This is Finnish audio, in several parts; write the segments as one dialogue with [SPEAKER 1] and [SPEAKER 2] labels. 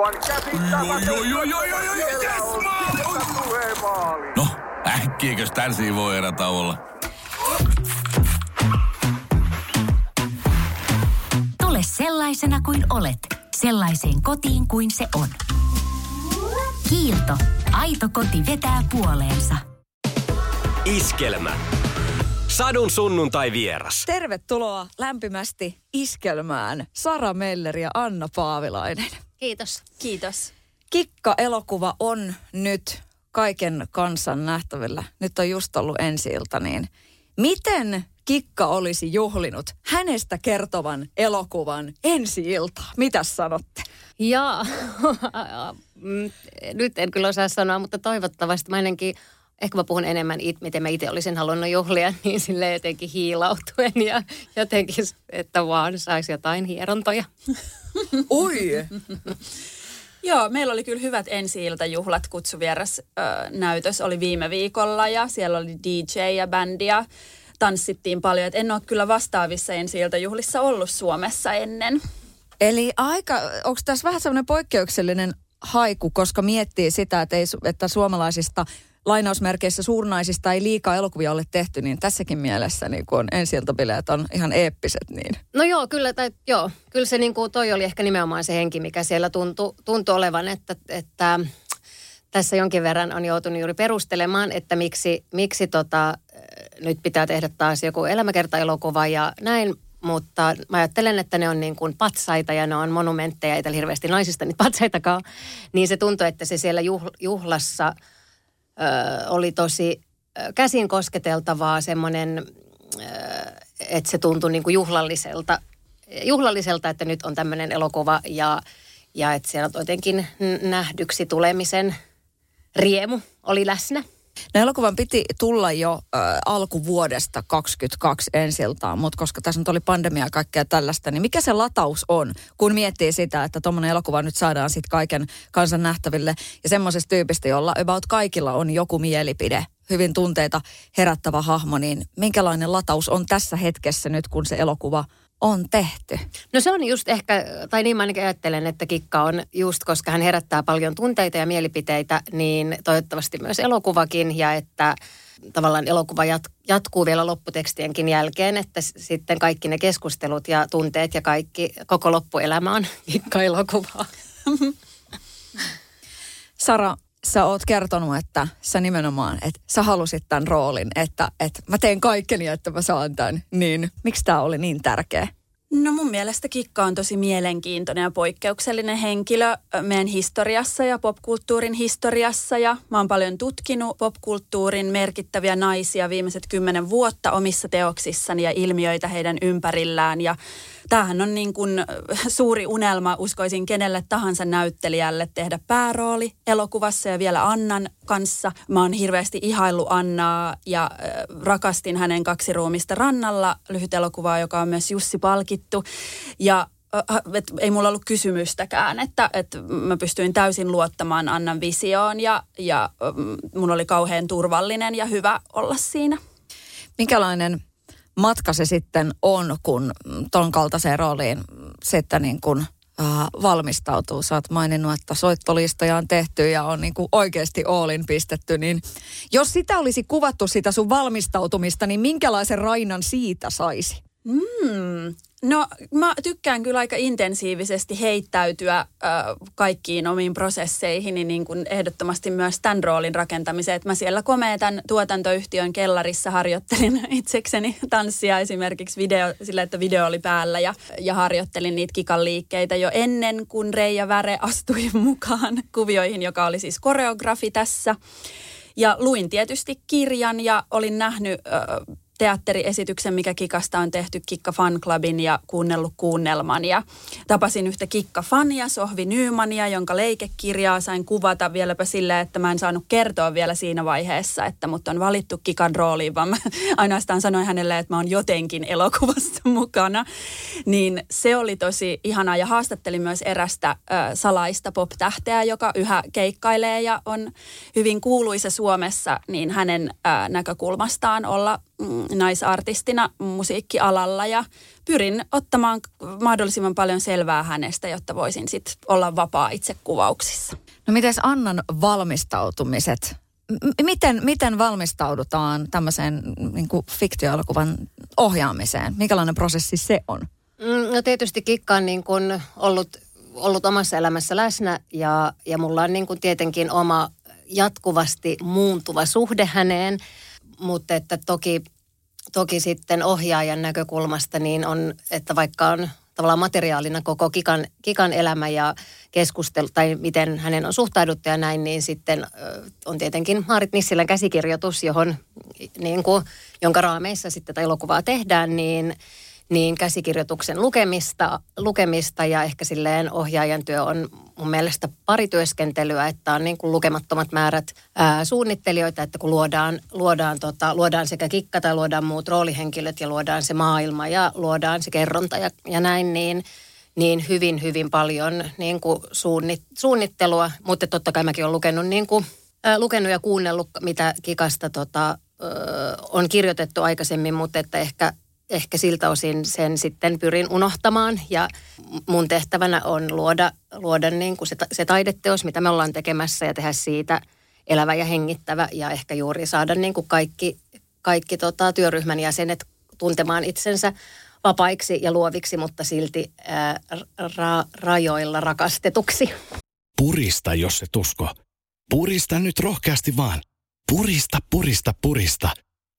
[SPEAKER 1] Aivan käsittämätöntä.
[SPEAKER 2] Oi, oi, oi, oi, oi,
[SPEAKER 1] Siellä
[SPEAKER 2] yes,
[SPEAKER 1] on
[SPEAKER 2] maali! Oi.
[SPEAKER 1] tulee maali.
[SPEAKER 2] No, äkkiäkös tän voi erä olla?
[SPEAKER 3] Tule sellaisena kuin olet, sellaiseen kotiin kuin se on. Kiilto. Aito koti vetää puoleensa.
[SPEAKER 4] Iskelmä. Sadun sunnuntai vieras.
[SPEAKER 5] Tervetuloa lämpimästi iskelmään Sara Meller ja Anna Paavilainen.
[SPEAKER 6] Kiitos. Kiitos.
[SPEAKER 5] Kikka-elokuva on nyt kaiken kansan nähtävillä. Nyt on just ollut ensi niin miten Kikka olisi juhlinut hänestä kertovan elokuvan ensi ilta? Mitä sanotte?
[SPEAKER 6] Jaa, Mm, nyt en kyllä osaa sanoa, mutta toivottavasti mä ainakin ehkä mä puhun enemmän, it, miten mä itse olisin halunnut juhlia, niin sille jotenkin hiilautuen ja jotenkin, että vaan saisi jotain hierontoja.
[SPEAKER 5] Oi!
[SPEAKER 7] Joo, meillä oli kyllä hyvät ensi-iltajuhlat. Kutsuvieras ö, näytös oli viime viikolla ja siellä oli DJ ja bändiä. Tanssittiin paljon. Et en ole kyllä vastaavissa ensi-iltajuhlissa ollut Suomessa ennen.
[SPEAKER 5] Eli aika, onko tässä vähän semmoinen poikkeuksellinen haiku, koska miettii sitä, että, ei, että suomalaisista lainausmerkeissä suurnaisista ei liikaa elokuvia ole tehty, niin tässäkin mielessä niin kun on ensi on ihan eeppiset. Niin.
[SPEAKER 6] No joo, kyllä, tai, joo, kyllä se niin kuin, toi oli ehkä nimenomaan se henki, mikä siellä tuntui, tuntui olevan, että, että tässä jonkin verran on joutunut juuri perustelemaan, että miksi, miksi tota, nyt pitää tehdä taas joku elämäkerta-elokuva ja näin, mutta mä ajattelen, että ne on niin kuin patsaita ja ne on monumentteja, ei hirveästi naisista niitä patsaitakaan, niin se tuntui, että se siellä juhlassa – oli tosi käsin kosketeltavaa, semmoinen, että se tuntui niin kuin juhlalliselta, juhlalliselta, että nyt on tämmöinen elokuva ja, ja että siellä jotenkin nähdyksi tulemisen riemu oli läsnä.
[SPEAKER 5] No elokuvan piti tulla jo äh, alkuvuodesta 22 ensiltaan, mutta koska tässä nyt oli pandemia ja kaikkea tällaista, niin mikä se lataus on, kun miettii sitä, että tuommoinen elokuva nyt saadaan sitten kaiken kansan nähtäville? Ja semmoisesta tyypistä, jolla about kaikilla on joku mielipide, hyvin tunteita herättävä hahmo, niin minkälainen lataus on tässä hetkessä nyt, kun se elokuva on tehty?
[SPEAKER 6] No se on just ehkä, tai niin mä ainakin ajattelen, että Kikka on just, koska hän herättää paljon tunteita ja mielipiteitä, niin toivottavasti myös elokuvakin ja että tavallaan elokuva jat- jatkuu vielä lopputekstienkin jälkeen, että sitten kaikki ne keskustelut ja tunteet ja kaikki, koko loppuelämä on Kikka-elokuvaa.
[SPEAKER 5] Sara, sä oot kertonut, että sä nimenomaan, että sä halusit tämän roolin, että, että mä teen kaikkeni, että mä saan tämän, niin miksi tämä oli niin tärkeä?
[SPEAKER 7] No mun mielestä Kikka on tosi mielenkiintoinen ja poikkeuksellinen henkilö meidän historiassa ja popkulttuurin historiassa. Ja mä oon paljon tutkinut popkulttuurin merkittäviä naisia viimeiset kymmenen vuotta omissa teoksissani ja ilmiöitä heidän ympärillään. Ja tämähän on niin kuin suuri unelma, uskoisin kenelle tahansa näyttelijälle tehdä päärooli elokuvassa ja vielä Annan kanssa. Mä oon hirveästi ihaillut Annaa ja rakastin hänen kaksi ruumista rannalla lyhyt elokuvaa, joka on myös Jussi palkittu. Ja et ei mulla ollut kysymystäkään, että, että mä pystyin täysin luottamaan Annan visioon ja, ja mun oli kauhean turvallinen ja hyvä olla siinä.
[SPEAKER 5] Minkälainen matka se sitten on, kun ton kaltaiseen rooliin sitten niin kuin äh, valmistautuu. Sä oot maininnut, että soittolistoja on tehty ja on niin kuin oikeasti Oolin pistetty, niin jos sitä olisi kuvattu sitä sun valmistautumista, niin minkälaisen rainan siitä saisi?
[SPEAKER 7] Mm, No mä tykkään kyllä aika intensiivisesti heittäytyä äh, kaikkiin omiin prosesseihin, niin, niin kuin ehdottomasti myös tämän roolin rakentamiseen. Että mä siellä komeetan tuotantoyhtiön kellarissa harjoittelin itsekseni tanssia esimerkiksi video, sillä, että video oli päällä ja, ja harjoittelin niitä kikan liikkeitä jo ennen kuin Reija Väre astui mukaan kuvioihin, joka oli siis koreografi tässä. Ja luin tietysti kirjan ja olin nähnyt... Äh, teatteriesityksen, mikä Kikasta on tehty Kikka Fan Clubin ja kuunnellut kuunnelman. Ja tapasin yhtä Kikka-fania, Sohvi Nymania, jonka leikekirjaa sain kuvata vieläpä sillä, että mä en saanut kertoa vielä siinä vaiheessa, että mut on valittu Kikan rooliin, vaan mä ainoastaan sanoin hänelle, että mä oon jotenkin elokuvassa mukana. Niin se oli tosi ihanaa ja haastattelin myös erästä äh, salaista pop-tähteä, joka yhä keikkailee ja on hyvin kuuluisa Suomessa, niin hänen äh, näkökulmastaan olla naisartistina musiikkialalla ja pyrin ottamaan mahdollisimman paljon selvää hänestä, jotta voisin sitten olla vapaa itse kuvauksissa.
[SPEAKER 5] No miten Annan valmistautumiset? M- miten, miten valmistaudutaan tämmöiseen niin kuin fiktioelokuvan ohjaamiseen? Mikälainen prosessi se on?
[SPEAKER 6] Mm, No tietysti Kikka on niin kuin ollut, ollut omassa elämässä läsnä ja, ja mulla on niin kuin tietenkin oma jatkuvasti muuntuva suhde häneen, mutta että toki, toki sitten ohjaajan näkökulmasta niin on, että vaikka on tavallaan materiaalina koko Kikan, Kikan elämä ja keskustelu, tai miten hänen on suhtauduttu ja näin, niin sitten on tietenkin Maarit Nissilän käsikirjoitus, johon, niin kuin, jonka raameissa sitten tätä elokuvaa tehdään, niin niin käsikirjoituksen lukemista, lukemista ja ehkä silleen ohjaajan työ on mun mielestä parityöskentelyä, että on niin kuin lukemattomat määrät ää, suunnittelijoita, että kun luodaan, luodaan, tota, luodaan sekä kikka tai luodaan muut roolihenkilöt ja luodaan se maailma ja luodaan se kerronta ja, ja näin, niin niin hyvin, hyvin paljon niin kuin suunnit, suunnittelua, mutta totta kai mäkin olen lukenut, niin kuin, ää, lukenut ja kuunnellut, mitä Kikasta tota, ö, on kirjoitettu aikaisemmin, mutta että ehkä ehkä siltä osin sen sitten pyrin unohtamaan ja mun tehtävänä on luoda, luoda niin kuin se, se taideteos, mitä me ollaan tekemässä ja tehdä siitä elävä ja hengittävä ja ehkä juuri saada niin kuin kaikki, kaikki tota, työryhmän jäsenet tuntemaan itsensä vapaiksi ja luoviksi, mutta silti ää, ra, rajoilla rakastetuksi.
[SPEAKER 8] Purista, jos se tusko. Purista nyt rohkeasti vaan. Purista, purista, purista.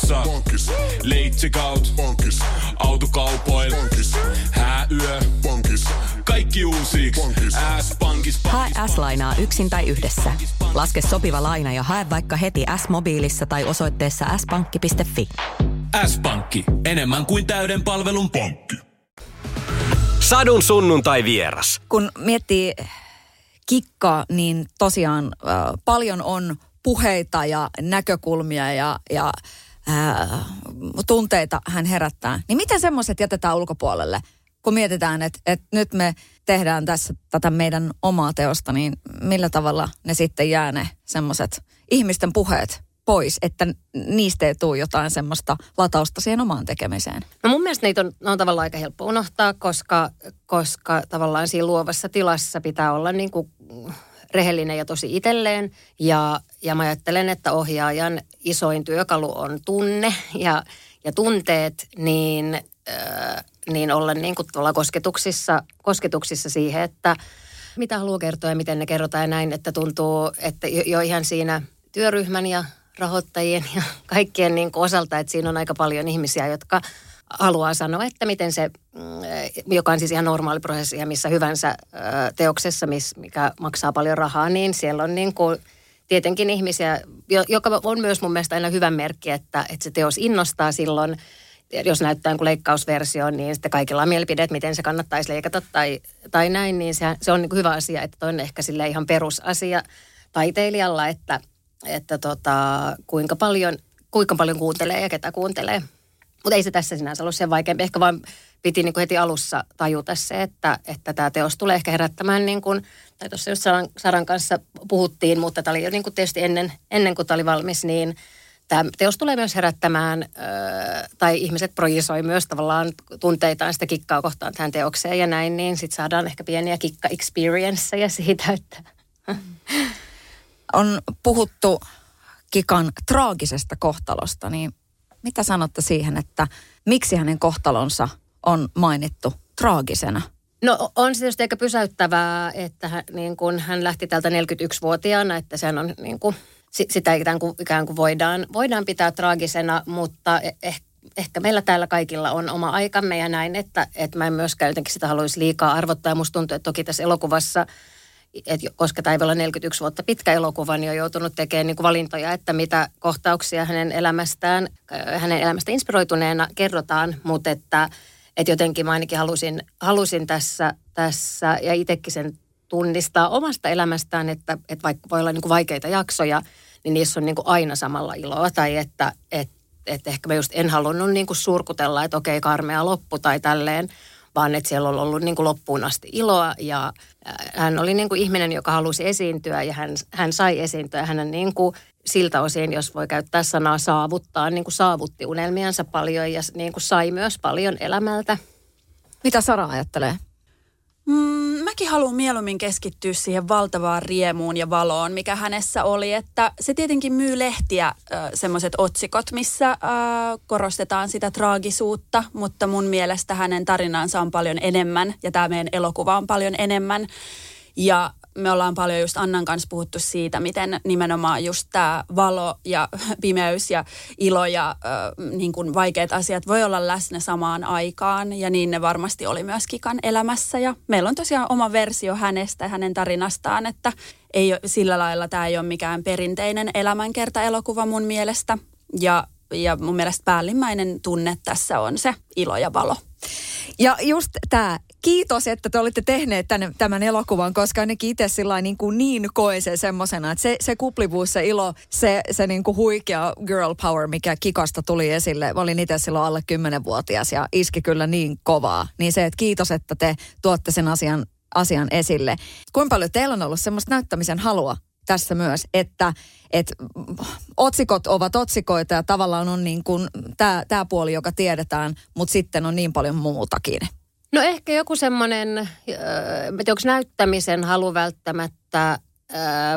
[SPEAKER 2] Polttereissa. Bonkis. Leitsikaut. Bonkis. Autokaupoil. Bonkis. Hääyö. Bonkis. Kaikki uusi. S-pankis.
[SPEAKER 9] Hae S-lainaa yksin tai yhdessä. Laske sopiva laina ja hae vaikka heti S-mobiilissa tai osoitteessa s-pankki.fi.
[SPEAKER 2] S-pankki. Enemmän kuin täyden palvelun pankki.
[SPEAKER 4] Sadun sunnuntai vieras.
[SPEAKER 5] Kun miettii kikkaa, niin tosiaan äh, paljon on puheita ja näkökulmia ja, ja äh, tunteita hän herättää. Niin miten semmoiset jätetään ulkopuolelle, kun mietitään, että, että nyt me tehdään tässä tätä meidän omaa teosta, niin millä tavalla ne sitten jää ne semmoiset ihmisten puheet pois, että niistä ei tule jotain semmoista latausta siihen omaan tekemiseen.
[SPEAKER 6] No mun mielestä niitä on, on tavallaan aika helppo unohtaa, koska, koska tavallaan siinä luovassa tilassa pitää olla niin kuin rehellinen ja tosi itselleen. Ja, ja mä ajattelen, että ohjaajan isoin työkalu on tunne ja, ja tunteet, niin, äh, niin olla niin kuin tuolla kosketuksissa, kosketuksissa siihen, että mitä haluaa kertoa ja miten ne kerrotaan ja näin, että tuntuu, että jo, jo ihan siinä työryhmän ja rahoittajien ja kaikkien niin kuin osalta, että siinä on aika paljon ihmisiä, jotka haluaa sanoa, että miten se, mm, joka on siis ihan normaali prosessi ja missä hyvänsä teoksessa, mikä maksaa paljon rahaa, niin siellä on niin kuin tietenkin ihmisiä, jo- joka on myös mun mielestä aina hyvä merkki, että, että se teos innostaa silloin, jos näyttää kuin leikkausversio, niin sitten kaikilla on mielipide, että miten se kannattaisi leikata tai, tai näin, niin se, se on niin hyvä asia, että toi on ehkä sille ihan perusasia taiteilijalla, että, että tota, kuinka, paljon, kuinka paljon kuuntelee ja ketä kuuntelee. Mutta ei se tässä sinänsä ollut sen vaikeampi. Ehkä vaan piti niin kuin heti alussa tajuta se, että, että tämä teos tulee ehkä herättämään, niin kuin, tai tuossa just Saran, Saran kanssa puhuttiin, mutta tämä oli jo niin kuin tietysti ennen, ennen kuin tämä oli valmis, niin tämä teos tulee myös herättämään, öö, tai ihmiset projisoi myös tavallaan tunteitaan sitä kikkaa kohtaan tähän teokseen ja näin, niin sitten saadaan ehkä pieniä kikka-experienceja siitä, että
[SPEAKER 5] On puhuttu Kikan traagisesta kohtalosta, niin mitä sanotte siihen, että miksi hänen kohtalonsa on mainittu traagisena?
[SPEAKER 6] No on se tietysti aika pysäyttävää, että hän, niin kun hän lähti täältä 41-vuotiaana, että sehän on niin kuin, sitä ikään kuin, ikään kuin voidaan, voidaan pitää traagisena, mutta ehkä ehkä meillä täällä kaikilla on oma aikamme ja näin, että, että mä en myöskään jotenkin sitä haluaisi liikaa arvottaa. Ja musta tuntuu, että toki tässä elokuvassa, että koska tämä ei olla 41 vuotta pitkä elokuva, niin on joutunut tekemään niin kuin valintoja, että mitä kohtauksia hänen elämästään, hänen elämästä inspiroituneena kerrotaan, mutta että, että jotenkin mä ainakin halusin, halusin tässä, tässä ja itsekin sen tunnistaa omasta elämästään, että, että vaikka voi olla niin kuin vaikeita jaksoja, niin niissä on niin kuin aina samalla iloa. Tai että, että että ehkä mä just en halunnut niin kuin surkutella, että okei, karmea loppu tai tälleen, vaan että siellä on ollut niin kuin loppuun asti iloa ja hän oli niin kuin ihminen, joka halusi esiintyä ja hän, hän sai esiintyä. Hänen niin kuin siltä osin, jos voi käyttää sanaa saavuttaa, niin kuin saavutti unelmiansa paljon ja niin kuin sai myös paljon elämältä.
[SPEAKER 5] Mitä Sara ajattelee?
[SPEAKER 7] Mm, mäkin haluan mieluummin keskittyä siihen valtavaan riemuun ja valoon, mikä hänessä oli. Että se tietenkin myy lehtiä äh, semmoiset otsikot, missä äh, korostetaan sitä traagisuutta, mutta mun mielestä hänen tarinansa on paljon enemmän ja tämä meidän elokuva on paljon enemmän. Ja me ollaan paljon just Annan kanssa puhuttu siitä, miten nimenomaan just tämä valo ja pimeys ja ilo ja äh, niin kuin vaikeat asiat voi olla läsnä samaan aikaan. Ja niin ne varmasti oli myös Kikan elämässä. Ja meillä on tosiaan oma versio hänestä ja hänen tarinastaan, että ei sillä lailla tämä ei ole mikään perinteinen elämänkerta-elokuva mun mielestä. Ja, ja mun mielestä päällimmäinen tunne tässä on se ilo ja valo.
[SPEAKER 5] Ja just tämä kiitos, että te olette tehneet tämän, tämän elokuvan, koska ainakin itse sillä niin, kuin niin koe se semmoisena, että se, se kuplivuus, se ilo, se, se niin kuin huikea girl power, mikä kikasta tuli esille, mä olin itse silloin alle 10-vuotias ja iski kyllä niin kovaa. Niin se, että kiitos, että te tuotte sen asian, asian esille. Kuinka paljon teillä on ollut semmoista näyttämisen halua tässä myös, että et otsikot ovat otsikoita ja tavallaan on niin kuin tämä puoli, joka tiedetään, mutta sitten on niin paljon muutakin.
[SPEAKER 6] No ehkä joku semmoinen, äh, onko näyttämisen halu välttämättä, äh,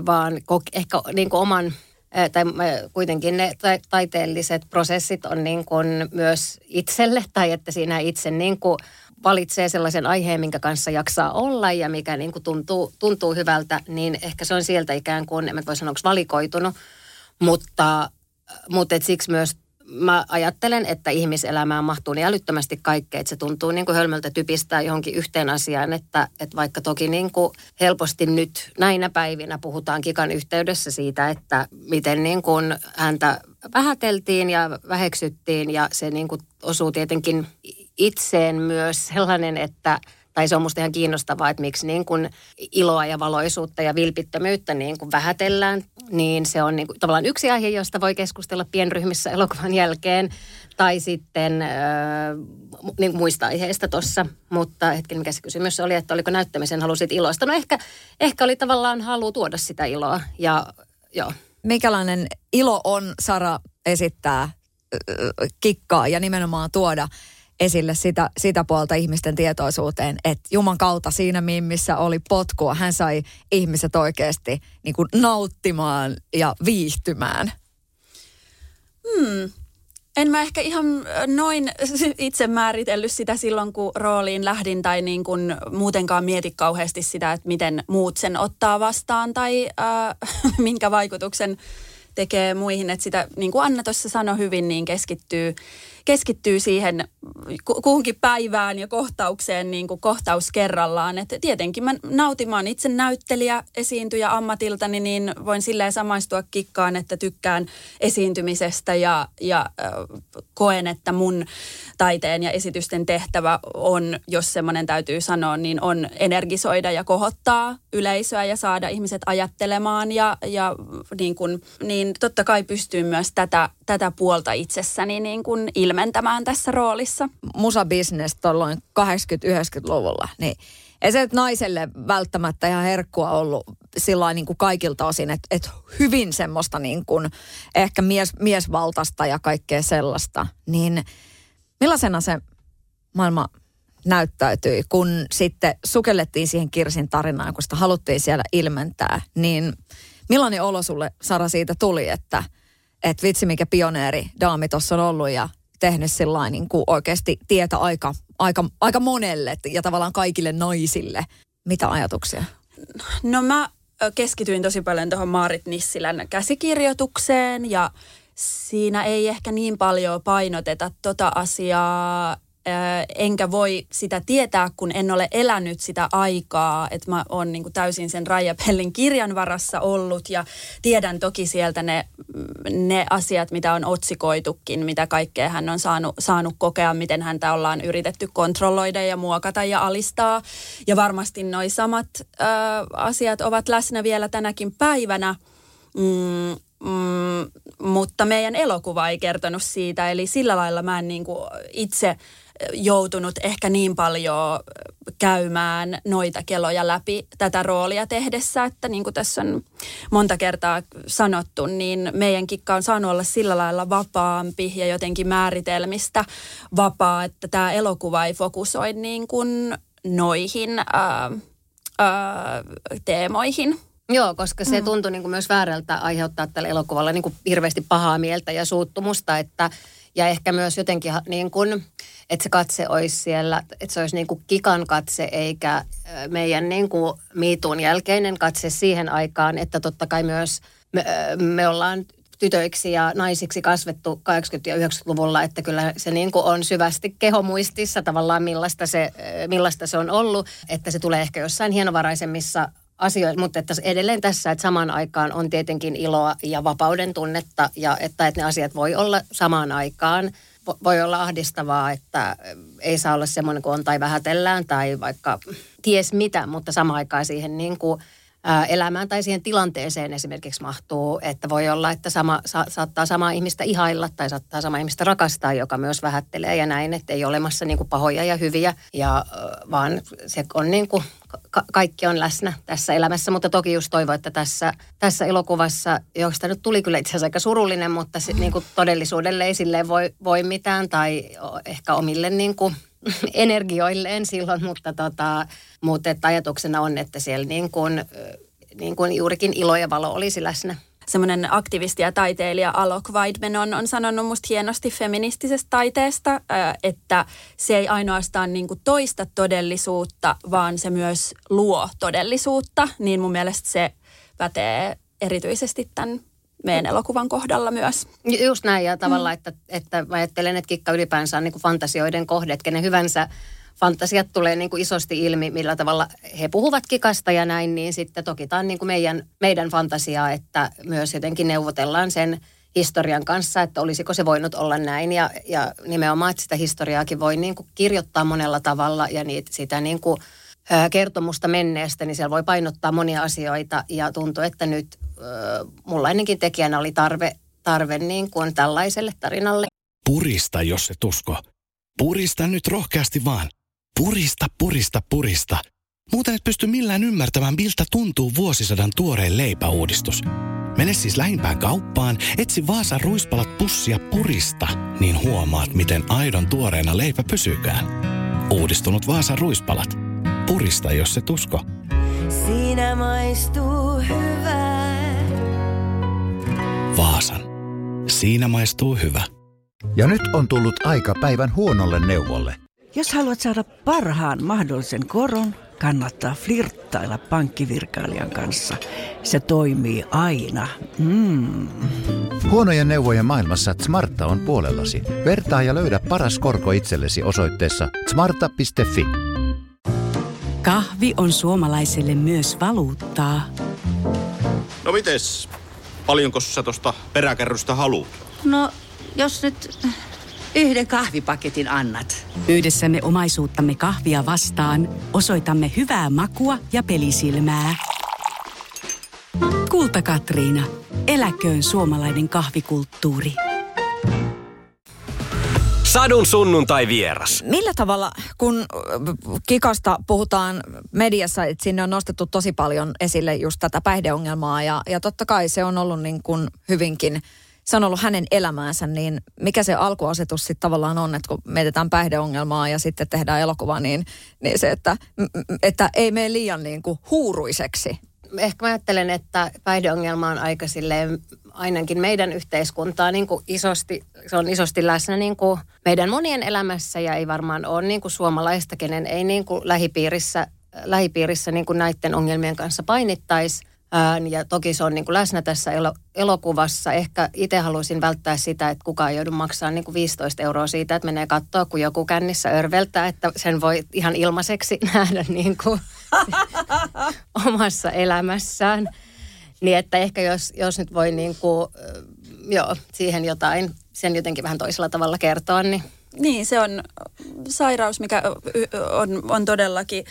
[SPEAKER 6] vaan ehkä niin kuin oman, äh, tai kuitenkin ne taiteelliset prosessit on niin kuin myös itselle, tai että siinä itse niin kuin valitsee sellaisen aiheen, minkä kanssa jaksaa olla ja mikä niin kuin tuntuu, tuntuu hyvältä, niin ehkä se on sieltä ikään kuin, en voi sanoa, onko valikoitunut, mutta, mutta et siksi myös mä ajattelen, että ihmiselämään mahtuu niin älyttömästi kaikkea, että se tuntuu niin kuin hölmöltä typistää johonkin yhteen asiaan, että, että vaikka toki niin kuin helposti nyt näinä päivinä puhutaan Kikan yhteydessä siitä, että miten niin kuin häntä vähäteltiin ja väheksyttiin ja se niin kuin osuu tietenkin itseen myös sellainen, että tai se on musta ihan kiinnostavaa, että miksi niin kuin iloa ja valoisuutta ja vilpittömyyttä niin kuin vähätellään, niin se on niin kuin tavallaan yksi aihe, josta voi keskustella pienryhmissä elokuvan jälkeen, tai sitten äh, niin muista aiheista tuossa. Mutta hetken, mikä se kysymys oli, että oliko näyttämisen halusit iloista? No ehkä, ehkä oli tavallaan halu tuoda sitä iloa, ja joo.
[SPEAKER 5] Mikälainen ilo on, Sara, esittää kikkaa ja nimenomaan tuoda esille sitä, sitä puolta ihmisten tietoisuuteen, että Juman kautta siinä, missä oli potkua, hän sai ihmiset oikeasti niin kuin nauttimaan ja viihtymään.
[SPEAKER 7] Hmm. En mä ehkä ihan noin itse määritellyt sitä silloin, kun rooliin lähdin tai niin kuin muutenkaan mieti kauheasti sitä, että miten muut sen ottaa vastaan tai äh, minkä vaikutuksen tekee muihin. Että sitä, niin kuin Anna tuossa sanoi hyvin, niin keskittyy keskittyy siihen kuhunkin päivään ja kohtaukseen niin kuin kohtaus kerrallaan. Et tietenkin mä nautimaan itse näyttelijä, esiintyjä ammatiltani, niin voin silleen samaistua kikkaan, että tykkään esiintymisestä ja, ja äh, koen, että mun taiteen ja esitysten tehtävä on, jos semmoinen täytyy sanoa, niin on energisoida ja kohottaa yleisöä ja saada ihmiset ajattelemaan ja, ja niin, kun, niin totta kai pystyy myös tätä, tätä puolta itsessäni niin kun ilmentämään tässä roolissa.
[SPEAKER 5] Musa-business tuolloin 80-90-luvulla, niin ei se naiselle välttämättä ihan herkkua ollut sillä niin kuin kaikilta osin, että, että hyvin semmoista niin kuin ehkä mies, miesvaltaista ja kaikkea sellaista. Niin millaisena se maailma näyttäytyi, kun sitten sukellettiin siihen Kirsin tarinaan, kun sitä haluttiin siellä ilmentää, niin millainen olo sulle, Sara, siitä tuli, että, että vitsi mikä pioneeri daami tuossa on ollut ja tehnyt sillä niin kuin oikeasti tietä aika, aika, aika monelle ja tavallaan kaikille naisille. Mitä ajatuksia?
[SPEAKER 7] No mä keskityin tosi paljon tuohon Maarit Nissilän käsikirjoitukseen ja siinä ei ehkä niin paljon painoteta tota asiaa, enkä voi sitä tietää, kun en ole elänyt sitä aikaa, että mä oon niinku täysin sen Raija Pellin kirjan varassa ollut ja tiedän toki sieltä ne, ne asiat, mitä on otsikoitukin, mitä kaikkea hän on saanut, saanut kokea, miten häntä ollaan yritetty kontrolloida ja muokata ja alistaa. Ja varmasti noi samat ö, asiat ovat läsnä vielä tänäkin päivänä. Mm, Mm, mutta meidän elokuva ei kertonut siitä, eli sillä lailla mä en niin kuin itse joutunut ehkä niin paljon käymään noita keloja läpi tätä roolia tehdessä, että niin kuin tässä on monta kertaa sanottu, niin meidän kikka on saanut olla sillä lailla vapaampi ja jotenkin määritelmistä vapaa, että tämä elokuva ei fokusoi niin kuin noihin ää, ää, teemoihin.
[SPEAKER 6] Joo, koska se mm. tuntui niin kuin myös väärältä aiheuttaa tällä elokuvalla niin kuin hirveästi pahaa mieltä ja suuttumusta, että ja ehkä myös jotenkin niin kuin, että se katse olisi siellä, että se olisi niin kuin kikan katse eikä meidän niin kuin miituun jälkeinen katse siihen aikaan, että totta kai myös me, me ollaan tytöiksi ja naisiksi kasvettu 80- ja 90-luvulla, että kyllä se niin kuin on syvästi kehomuistissa tavallaan millaista se, millaista se on ollut, että se tulee ehkä jossain hienovaraisemmissa asioita, mutta että edelleen tässä, että samaan aikaan on tietenkin iloa ja vapauden tunnetta ja että, että ne asiat voi olla samaan aikaan. Voi olla ahdistavaa, että ei saa olla semmoinen kuin on tai vähätellään tai vaikka ties mitä, mutta samaan aikaan siihen niin kuin elämään tai siihen tilanteeseen esimerkiksi mahtuu, että voi olla, että sama, sa, saattaa samaa ihmistä ihailla tai saattaa samaa ihmistä rakastaa, joka myös vähättelee ja näin, että ei ole olemassa niin kuin pahoja ja hyviä, ja, vaan se on niin kuin, ka- kaikki on läsnä tässä elämässä, mutta toki just toivon, että tässä, tässä elokuvassa, josta nyt tuli kyllä itse asiassa aika surullinen, mutta se, niin kuin todellisuudelle ei silleen voi, voi mitään tai ehkä omille niin kuin, energioilleen silloin, mutta, tota, mutta että ajatuksena on, että siellä niin kuin, niin kuin juurikin ilo ja valo olisi läsnä.
[SPEAKER 7] Semmoinen aktivisti ja taiteilija Alok Weidman on, on sanonut musta hienosti feministisestä taiteesta, että se ei ainoastaan niin kuin toista todellisuutta, vaan se myös luo todellisuutta. Niin mun mielestä se pätee erityisesti tämän meidän elokuvan kohdalla myös.
[SPEAKER 6] Just näin ja tavallaan, mm. että, että mä ajattelen, että kikka ylipäänsä on niin kuin fantasioiden kohde, että kenen hyvänsä fantasiat tulee niin kuin isosti ilmi, millä tavalla he puhuvat kikasta ja näin, niin sitten toki tämä on niin kuin meidän, meidän fantasiaa, että myös jotenkin neuvotellaan sen historian kanssa, että olisiko se voinut olla näin ja, ja nimenomaan, että sitä historiaakin voi niin kuin kirjoittaa monella tavalla ja niitä, sitä niin kuin, kertomusta menneestä, niin siellä voi painottaa monia asioita ja tuntuu, että nyt mulla ennenkin tekijänä oli tarve, tarve niin kuin tällaiselle tarinalle.
[SPEAKER 8] Purista, jos se tusko. Purista nyt rohkeasti vaan. Purista, purista, purista. Muuten et pysty millään ymmärtämään, miltä tuntuu vuosisadan tuoreen leipäuudistus. Mene siis lähimpään kauppaan, etsi Vaasan ruispalat pussia purista, niin huomaat, miten aidon tuoreena leipä pysykään. Uudistunut Vaasan ruispalat. Purista, jos se tusko.
[SPEAKER 10] Siinä maistuu
[SPEAKER 8] Vaasan. Siinä maistuu hyvä.
[SPEAKER 11] Ja nyt on tullut aika päivän huonolle neuvolle.
[SPEAKER 12] Jos haluat saada parhaan mahdollisen koron, kannattaa flirttailla pankkivirkailijan kanssa. Se toimii aina. Mm.
[SPEAKER 11] Huonojen neuvojen maailmassa Smarta on puolellasi. Vertaa ja löydä paras korko itsellesi osoitteessa smarta.fi.
[SPEAKER 13] Kahvi on suomalaiselle myös valuuttaa.
[SPEAKER 14] No mites? Paljonko sä tosta peräkärrystä haluat?
[SPEAKER 12] No, jos nyt yhden kahvipaketin annat.
[SPEAKER 13] Yhdessämme omaisuuttamme kahvia vastaan osoitamme hyvää makua ja pelisilmää. Kulta Katriina. Eläköön suomalainen kahvikulttuuri.
[SPEAKER 4] Sadun sunnuntai vieras.
[SPEAKER 5] Millä tavalla, kun Kikasta puhutaan mediassa, että sinne on nostettu tosi paljon esille just tätä päihdeongelmaa ja, ja totta kai se on ollut niin kuin hyvinkin, se on ollut hänen elämäänsä, niin mikä se alkuasetus sitten tavallaan on, että kun mietitään päihdeongelmaa ja sitten tehdään elokuva, niin, niin se, että, että ei mene liian niin kuin huuruiseksi.
[SPEAKER 6] Ehkä mä ajattelen, että päihdeongelma on aika silleen ainakin meidän yhteiskuntaa niin kuin isosti, se on isosti läsnä niin kuin meidän monien elämässä ja ei varmaan ole niin kuin suomalaista, kenen ei niin kuin lähipiirissä, lähipiirissä niin kuin näiden ongelmien kanssa painittaisi. Ja toki se on niin kuin läsnä tässä elokuvassa. Ehkä itse haluaisin välttää sitä, että kukaan ei joudu maksaa niin kuin 15 euroa siitä, että menee katsoa, kun joku kännissä örveltää, että sen voi ihan ilmaiseksi nähdä niin kuin omassa elämässään. Niin että ehkä jos, jos nyt voi niin kuin, joo, siihen jotain, sen jotenkin vähän toisella tavalla kertoa, niin...
[SPEAKER 7] Niin, se on sairaus, mikä on, on todellakin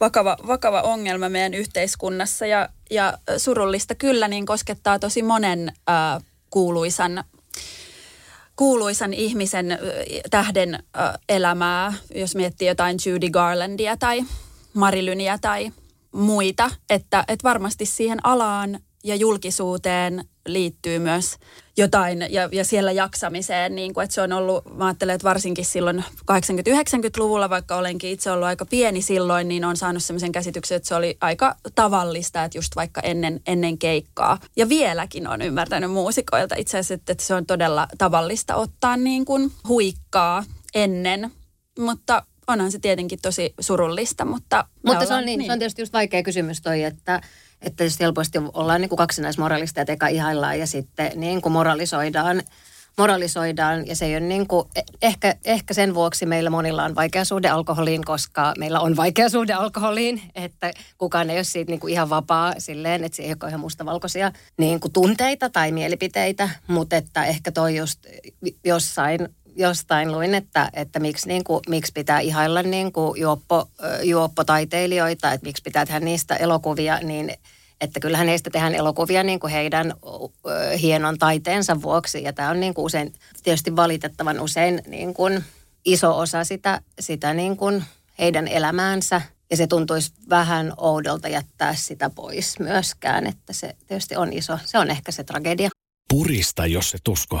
[SPEAKER 7] vakava, vakava ongelma meidän yhteiskunnassa. Ja, ja surullista kyllä niin koskettaa tosi monen äh, kuuluisan kuuluisan ihmisen tähden äh, elämää, jos miettii jotain Judy Garlandia tai Marilyniä tai muita, että, että varmasti siihen alaan ja julkisuuteen liittyy myös jotain ja, ja siellä jaksamiseen, niin kuin, että se on ollut, mä ajattelen, että varsinkin silloin 80-90-luvulla, vaikka olenkin itse ollut aika pieni silloin, niin on saanut sellaisen käsityksen, että se oli aika tavallista, että just vaikka ennen, ennen keikkaa. Ja vieläkin on ymmärtänyt muusikoilta itse asiassa, että, että se on todella tavallista ottaa niin kuin huikkaa ennen, mutta onhan se tietenkin tosi surullista, mutta...
[SPEAKER 6] Mutta se on, niin, niin. se on tietysti just vaikea kysymys toi, että että tietysti helposti ollaan niin kuin kaksinaismoralista, että eka ihaillaan ja sitten niin kuin moralisoidaan, moralisoidaan. Ja se ei ole niin kuin, e, ehkä, ehkä sen vuoksi meillä monilla on vaikea suhde alkoholiin, koska meillä on vaikea suhde alkoholiin, että kukaan ei ole siitä niin kuin ihan vapaa silleen, että se ei ole ihan mustavalkoisia niin kuin tunteita tai mielipiteitä, mutta että ehkä toi just jossain jostain luin, että, että miksi, niin kuin, miksi pitää ihailla niin kuin juoppo, juoppotaiteilijoita, että miksi pitää tehdä niistä elokuvia, niin että kyllähän heistä tehdään elokuvia niin kuin heidän hienon taiteensa vuoksi. Ja tämä on niin kuin usein, tietysti valitettavan usein niin kuin iso osa sitä, sitä niin kuin heidän elämäänsä. Ja se tuntuisi vähän oudolta jättää sitä pois myöskään, että se tietysti on iso, se on ehkä se tragedia.
[SPEAKER 8] Purista, jos se tusko.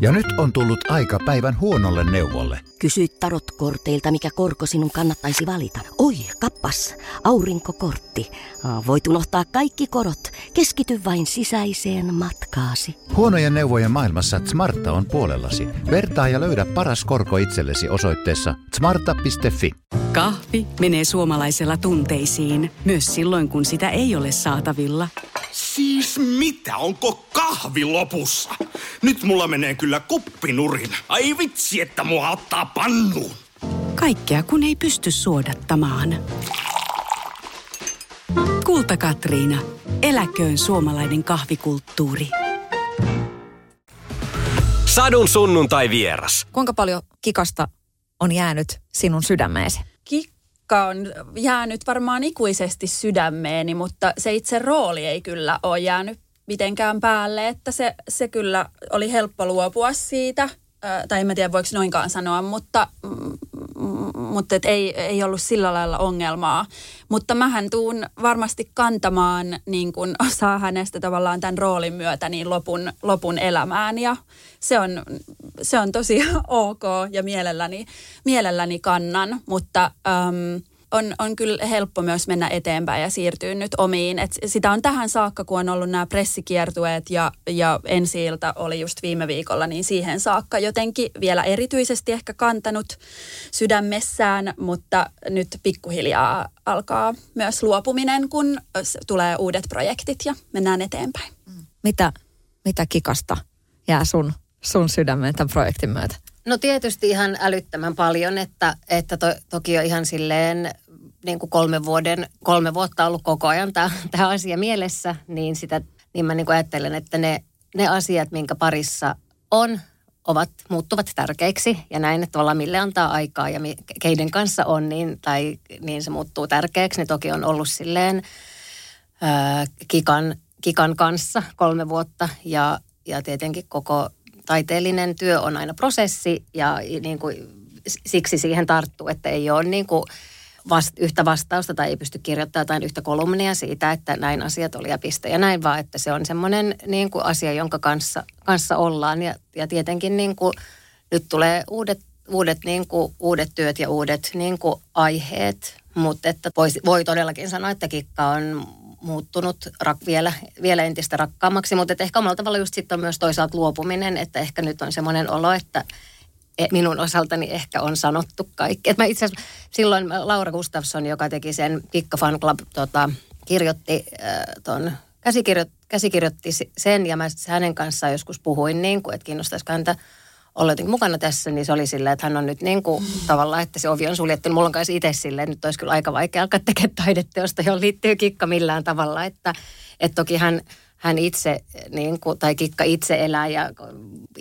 [SPEAKER 11] Ja nyt on tullut aika päivän huonolle neuvolle.
[SPEAKER 15] Kysy tarotkorteilta, mikä korko sinun kannattaisi valita. Oi, kappas, aurinkokortti. Voit unohtaa kaikki korot. Keskity vain sisäiseen matkaasi.
[SPEAKER 11] Huonojen neuvojen maailmassa Smarta on puolellasi. Vertaa ja löydä paras korko itsellesi osoitteessa smarta.fi.
[SPEAKER 13] Kahvi menee suomalaisella tunteisiin, myös silloin kun sitä ei ole saatavilla.
[SPEAKER 14] Siis mitä, onko kahvi lopussa? Nyt mulla menee kyllä kuppinurin. Ai vitsi, että mua ottaa pannuun.
[SPEAKER 13] Kaikkea kun ei pysty suodattamaan. Kulta Katriina. Eläköön suomalainen kahvikulttuuri.
[SPEAKER 4] Sadun sunnuntai vieras.
[SPEAKER 5] Kuinka paljon kikasta on jäänyt sinun sydämeesi?
[SPEAKER 7] Kikka on jäänyt varmaan ikuisesti sydämeeni, mutta se itse rooli ei kyllä ole jäänyt mitenkään päälle, että se, se kyllä oli helppo luopua siitä, tai en mä tiedä voiko noinkaan sanoa, mutta, mutta et ei, ei ollut sillä lailla ongelmaa. Mutta mähän tuun varmasti kantamaan niin kun osaa hänestä tavallaan tämän roolin myötä niin lopun, lopun elämään ja se on, se on tosi ok ja mielelläni, mielelläni kannan, mutta... Äm, on, on kyllä helppo myös mennä eteenpäin ja siirtyä nyt omiin. Et sitä on tähän saakka, kun on ollut nämä pressikiertueet ja, ja ensi oli just viime viikolla, niin siihen saakka jotenkin vielä erityisesti ehkä kantanut sydämessään, mutta nyt pikkuhiljaa alkaa myös luopuminen, kun tulee uudet projektit ja mennään eteenpäin.
[SPEAKER 5] Mitä, mitä kikasta jää sun, sun sydämeen tämän projektin myötä?
[SPEAKER 6] No tietysti ihan älyttömän paljon, että, että to, toki on ihan silleen niin kuin kolme, vuoden, kolme vuotta ollut koko ajan tämä asia mielessä, niin, sitä, niin mä niin kuin ajattelen, että ne, ne asiat, minkä parissa on, ovat, muuttuvat tärkeiksi ja näin, että tavallaan mille antaa aikaa ja keiden kanssa on, niin, tai, niin se muuttuu tärkeäksi. Niin toki on ollut silleen ää, kikan, kikan kanssa kolme vuotta ja, ja tietenkin koko taiteellinen työ on aina prosessi ja niin kuin, siksi siihen tarttuu, että ei ole niin kuin vast, yhtä vastausta tai ei pysty kirjoittamaan jotain yhtä kolumnia siitä, että näin asiat oli ja piste ja näin, vaan että se on semmoinen niin kuin asia, jonka kanssa, kanssa ollaan. Ja, ja tietenkin niin kuin, nyt tulee uudet, uudet, niin kuin, uudet työt ja uudet niin kuin, aiheet, mutta että voi, voi todellakin sanoa, että kikka on muuttunut rak, vielä, vielä entistä rakkaammaksi, mutta ehkä omalla tavalla just sitten on myös toisaalta luopuminen, että ehkä nyt on semmoinen olo, että e, minun osaltani ehkä on sanottu kaikki. Et mä itse asiassa silloin Laura Gustafsson, joka teki sen Kikka Fan Club, tota, kirjoitti äh, ton, käsikirjo, käsikirjoitti sen ja mä hänen kanssaan joskus puhuin niin kuin, että kiinnostaisiko häntä olla jotenkin mukana tässä, niin se oli silleen, että hän on nyt niin kuin tavallaan, että se ovi on suljettu. Mulla on kanssa itse silleen, että nyt olisi kyllä aika vaikea alkaa tekemään taideteosta, johon liittyy kikka millään tavalla. Että, että toki hän, hän itse, niin kuin, tai Kikka itse elää ja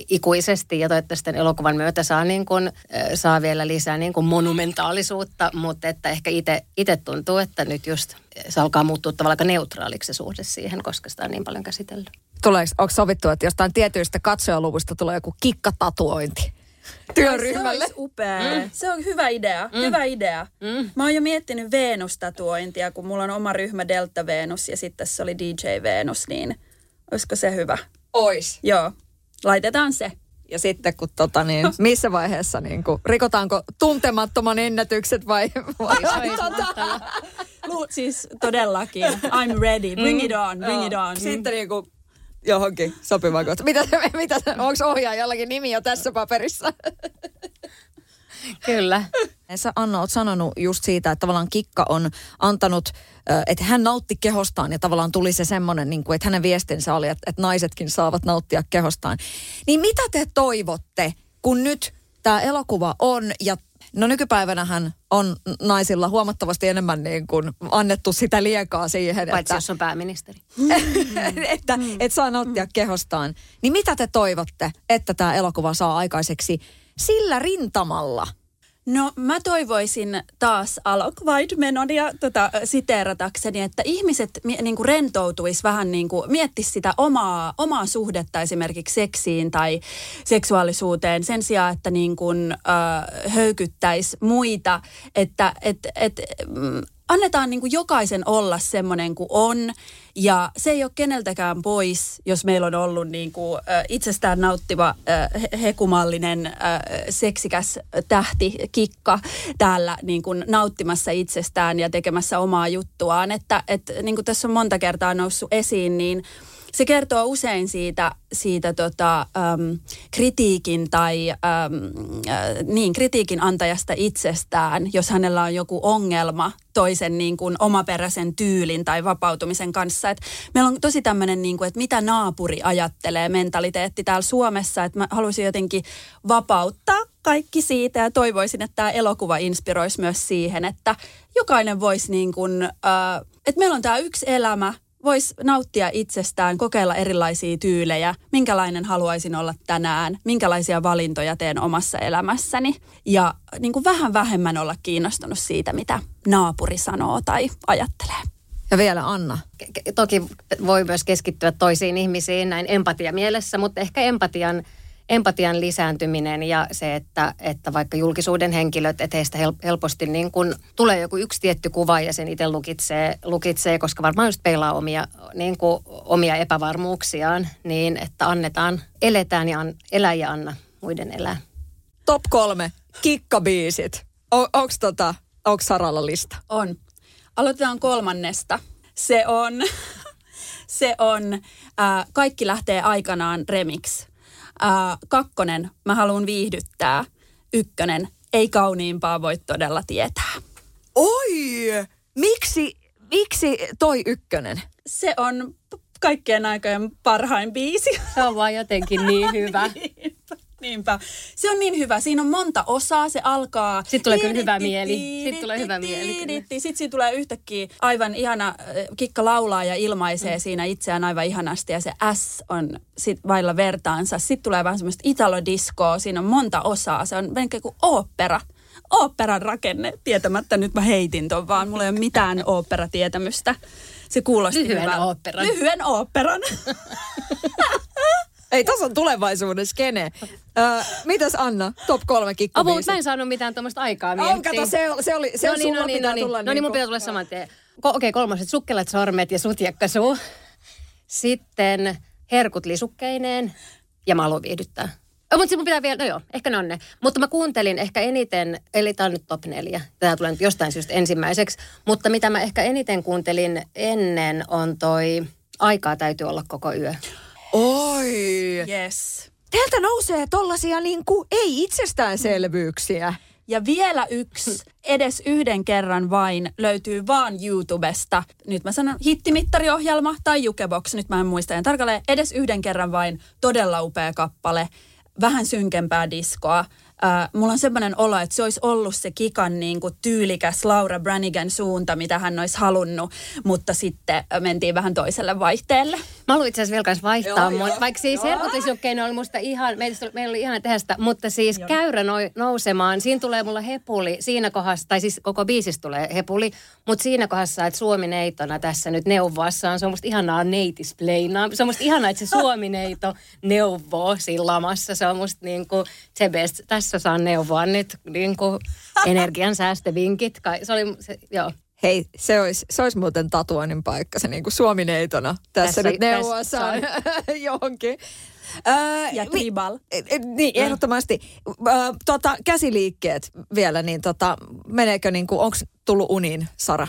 [SPEAKER 6] ikuisesti ja toivottavasti tämän elokuvan myötä saa, niin kuin, saa vielä lisää niin kuin monumentaalisuutta, mutta että ehkä itse tuntuu, että nyt just se alkaa muuttua tavallaan aika neutraaliksi se suhde siihen, koska sitä on niin paljon käsitellyt.
[SPEAKER 5] Tuleeko, onko sovittu, että jostain tietyistä katsojaluvusta tulee joku kikkatatuointi? työryhmälle.
[SPEAKER 7] Se upea. Mm. Se on hyvä idea. Mm. Hyvä idea. Mm. Mä oon jo miettinyt Venus-tatuointia, kun mulla on oma ryhmä Delta Venus ja sitten se oli DJ Venus, niin olisiko se hyvä?
[SPEAKER 5] Ois.
[SPEAKER 7] Joo. Laitetaan se.
[SPEAKER 5] Ja sitten kun tota niin, missä vaiheessa niin kuin, rikotaanko tuntemattoman ennätykset vai? vai
[SPEAKER 7] tota, siis todellakin, I'm ready, bring it on, bring it on.
[SPEAKER 5] Sitten niin kuin, johonkin sopivaan kohtaan. Mitä, mitä, onko ohjaajallakin nimi jo tässä paperissa?
[SPEAKER 6] Kyllä.
[SPEAKER 5] Sä Anna oot sanonut just siitä, että tavallaan Kikka on antanut, että hän nautti kehostaan ja tavallaan tuli se semmoinen, niin kuin, että hänen viestinsä oli, että, naisetkin saavat nauttia kehostaan. Niin mitä te toivotte, kun nyt tämä elokuva on ja No nykypäivänähän on naisilla huomattavasti enemmän niin kuin annettu sitä liekaa siihen,
[SPEAKER 6] Paitsi että... jos on pääministeri.
[SPEAKER 5] että mm. et saa nauttia mm. kehostaan. Niin mitä te toivotte, että tämä elokuva saa aikaiseksi sillä rintamalla?
[SPEAKER 7] No mä toivoisin taas Alok Menodia tota, siteeratakseni, että ihmiset niin kuin rentoutuisi vähän niin kuin, miettis sitä omaa, omaa suhdetta esimerkiksi seksiin tai seksuaalisuuteen sen sijaan, että niin kuin, äh, höykyttäisi muita, että et, et, mm, annetaan niin kuin jokaisen olla semmoinen kuin on. Ja se ei ole keneltäkään pois, jos meillä on ollut niin kuin, äh, itsestään nauttiva, äh, hekumallinen, äh, seksikäs tähti, kikka täällä niin kuin nauttimassa itsestään ja tekemässä omaa juttuaan. Että et, niin kuin tässä on monta kertaa noussut esiin, niin – se kertoo usein siitä, siitä tota, äm, kritiikin tai äm, äh, niin, kritiikin antajasta itsestään, jos hänellä on joku ongelma toisen niin kuin omaperäisen tyylin tai vapautumisen kanssa. Et meillä on tosi tämmöinen, niin kuin, että mitä naapuri ajattelee mentaliteetti täällä Suomessa, että mä haluaisin jotenkin vapauttaa kaikki siitä ja toivoisin, että tämä elokuva inspiroisi myös siihen, että jokainen voisi niin kuin, äh, että meillä on tämä yksi elämä, voisi nauttia itsestään, kokeilla erilaisia tyylejä, minkälainen haluaisin olla tänään, minkälaisia valintoja teen omassa elämässäni ja niin kuin vähän vähemmän olla kiinnostunut siitä, mitä naapuri sanoo tai ajattelee.
[SPEAKER 5] Ja vielä Anna.
[SPEAKER 6] Toki voi myös keskittyä toisiin ihmisiin näin empatia mielessä, mutta ehkä empatian – empatian lisääntyminen ja se, että, että vaikka julkisuuden henkilöt, että heistä helposti niin kun tulee joku yksi tietty kuva ja sen itse lukitsee, lukitsee koska varmaan just peilaa omia, niin kuin, omia epävarmuuksiaan, niin että annetaan, eletään ja an, elää ja anna muiden elää.
[SPEAKER 5] Top kolme, kikkabiisit. O, onks tota, onks Saralla lista?
[SPEAKER 7] On. Aloitetaan kolmannesta. Se on, se on äh, Kaikki lähtee aikanaan remix Ää, kakkonen, mä haluan viihdyttää. Ykkönen, ei kauniimpaa voi todella tietää.
[SPEAKER 5] Oi! Miksi, miksi toi ykkönen?
[SPEAKER 7] Se on kaikkien aikojen parhain biisi.
[SPEAKER 6] Se on vaan jotenkin niin hyvä.
[SPEAKER 7] Niinpä. Se on niin hyvä. Siinä on monta osaa. Se alkaa...
[SPEAKER 6] Sitten tulee kyllä hyvä mieli. Sitten tulee hyvä mieli.
[SPEAKER 7] Sitten siitä tulee yhtäkkiä aivan ihana, äh, Kikka laulaa ja ilmaisee mm. siinä itseään aivan ihanasti. Ja se S on sit vailla vertaansa. Sitten tulee vähän semmoista italodiskoa. Siinä on monta osaa. Se on vähän kuin opera oopperan rakenne. Tietämättä nyt mä heitin ton vaan. Mulla ei ole mitään oopperatietämystä. Se kuulosti
[SPEAKER 6] Lyhyen
[SPEAKER 7] hyvältä.
[SPEAKER 6] oopperan.
[SPEAKER 7] Lyhyen oopperan.
[SPEAKER 5] Ei, tässä on tulevaisuuden skene. Ö, mitäs Anna, top kolme
[SPEAKER 6] Apu,
[SPEAKER 5] kikkabiisit?
[SPEAKER 6] mä en saanut mitään tuommoista aikaa
[SPEAKER 5] Oh,
[SPEAKER 6] miettiä.
[SPEAKER 5] kato, se, oli- se oli, se
[SPEAKER 6] no
[SPEAKER 5] on
[SPEAKER 6] niin, no niin,
[SPEAKER 5] pitää
[SPEAKER 6] no niin.
[SPEAKER 5] tulla
[SPEAKER 6] No niin, mun
[SPEAKER 5] niinku-
[SPEAKER 6] pitää tulla saman tien. Ko- Okei, okay, kolmaset sukkelat, sormet ja sutjakkasuu. Sitten herkut lisukkeineen ja mä haluan viihdyttää. Oh, mutta mun pitää vielä, no joo, ehkä ne on ne. Mutta mä kuuntelin ehkä eniten, eli tää on nyt top neljä. Tämä tulee nyt jostain syystä ensimmäiseksi. Mutta mitä mä ehkä eniten kuuntelin ennen on toi Aikaa täytyy olla koko yö.
[SPEAKER 5] Oi.
[SPEAKER 7] Yes.
[SPEAKER 5] Teiltä nousee tollasia niinku ei itsestäänselvyyksiä.
[SPEAKER 7] Ja vielä yksi, edes yhden kerran vain, löytyy vaan YouTubesta. Nyt mä sanon hittimittariohjelma tai Jukebox, nyt mä en muista en tarkalleen. Edes yhden kerran vain, todella upea kappale, vähän synkempää diskoa. Äh, mulla on semmoinen olo, että se olisi ollut se Kikan niin kuin tyylikäs Laura Branigan suunta, mitä hän olisi halunnut, mutta sitten mentiin vähän toiselle vaihteelle.
[SPEAKER 6] Mä haluan itse asiassa vielä kanssa vaihtaa,
[SPEAKER 7] Joo,
[SPEAKER 6] joo,
[SPEAKER 7] joo.
[SPEAKER 6] vaikka siis herkutisjukkeina oli musta ihan, meillä oli, meillä oli ihana tehdä sitä, mutta siis joo. käyrä no, nousemaan, siinä tulee mulla hepuli siinä kohdassa, tai siis koko biisistä tulee hepuli, mutta siinä kohdassa, että Suomi-neitona tässä nyt neuvoassaan, se on musta ihanaa neitispleinaa, se on musta ihanaa, että se Suomi-neito neuvoo siinä lamassa, se on musta niinku se best, tässä saan neuvoa nyt niinku energiansäästövinkit, kai, se oli, se, joo.
[SPEAKER 5] Hei, se olisi, se olisi muuten tatuoinnin paikka, se niinku suomineitona. Tässä,
[SPEAKER 6] Tässä-
[SPEAKER 5] nyt neuvossa on johonkin. Öö,
[SPEAKER 7] Ja tribal.
[SPEAKER 5] Niin, ehdottomasti. Öö, tota, käsiliikkeet vielä, niin tota, meneekö niinku, onko tullut uniin, Sara?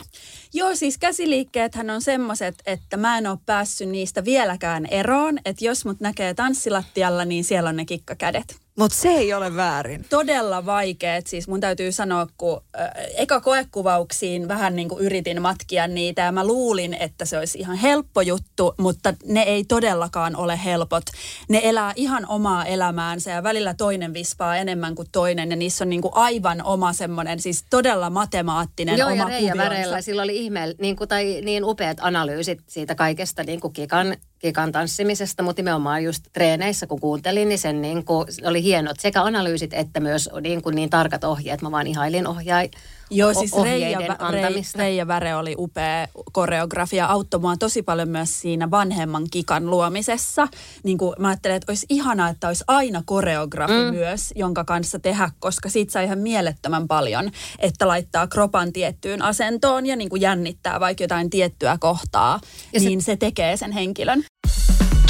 [SPEAKER 7] Joo, siis käsiliikkeethän on semmoiset, että mä en ole päässyt niistä vieläkään eroon. Että jos mut näkee tanssilattialla, niin siellä on ne kikkakädet.
[SPEAKER 5] Mutta se ei ole väärin.
[SPEAKER 7] Todella vaikeet. Siis mun täytyy sanoa, kun äh, eka koekuvauksiin vähän niin kuin yritin matkia niitä ja mä luulin, että se olisi ihan helppo juttu, mutta ne ei todellakaan ole helpot. Ne elää ihan omaa elämäänsä ja välillä toinen vispaa enemmän kuin toinen ja niissä on niin kuin aivan oma semmoinen, siis todella matemaattinen
[SPEAKER 6] Joo,
[SPEAKER 7] oma
[SPEAKER 6] ja Reija. Värellä sillä oli ihme, niin kuin, tai niin upeat analyysit siitä kaikesta niin kuin kikan, kikan tanssimisesta, mutta nimenomaan just treeneissä, kun kuuntelin, niin sen niin kuin, oli hienot sekä analyysit että myös niin, kuin niin tarkat ohjeet. Mä vaan ihailin ohjaa,
[SPEAKER 7] Joo, siis Reija,
[SPEAKER 6] antamista.
[SPEAKER 7] Reija Väre oli upea koreografia, auttoi mua tosi paljon myös siinä vanhemman kikan luomisessa. Niin kuin mä ajattelin, että olisi ihanaa, että olisi aina koreografi
[SPEAKER 6] mm.
[SPEAKER 7] Myös, jonka kanssa tehdä, koska siitä saa ihan mielettömän paljon, että laittaa kropan tiettyyn asentoon ja niin kuin jännittää vaikka jotain tiettyä kohtaa,
[SPEAKER 4] Ja
[SPEAKER 7] ja
[SPEAKER 4] se-
[SPEAKER 7] niin se tekee sen henkilön.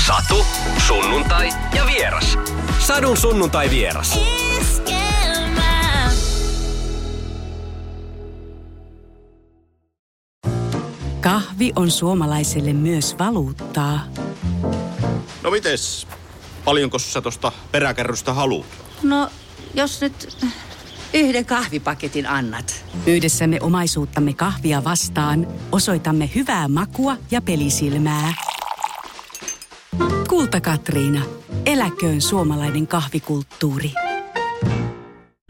[SPEAKER 4] Satu, sunnuntai ja vieras. Sadun sunnuntai vieras.
[SPEAKER 13] Kahvi on suomalaiselle myös valuuttaa.
[SPEAKER 14] No mites? Paljonko sä tosta peräkärrystä haluat?
[SPEAKER 12] No, jos nyt yhden kahvipaketin annat.
[SPEAKER 13] Yhdessämme omaisuuttamme kahvia vastaan osoitamme hyvää makua ja pelisilmää. Kulta Katriina. Eläköön suomalainen kahvikulttuuri.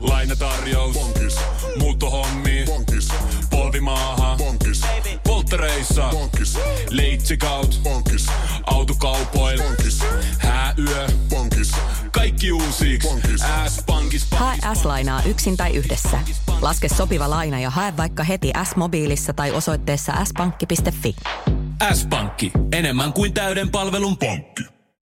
[SPEAKER 2] Lainatarjous. Bonkis. Muuttohommi. Bonkis. Polvimaaha. Bonkis. Polttereissa. Bonkis. Leitsikaut. Bonkis. Autokaupoil. Bonkis. Hääyö. Bonkis. Kaikki uusi. S-pankis.
[SPEAKER 9] Hae S-lainaa yksin tai yhdessä. Laske sopiva laina ja hae vaikka heti S-mobiilissa tai osoitteessa s-pankki.fi.
[SPEAKER 2] S-pankki. Enemmän kuin täyden palvelun pankki.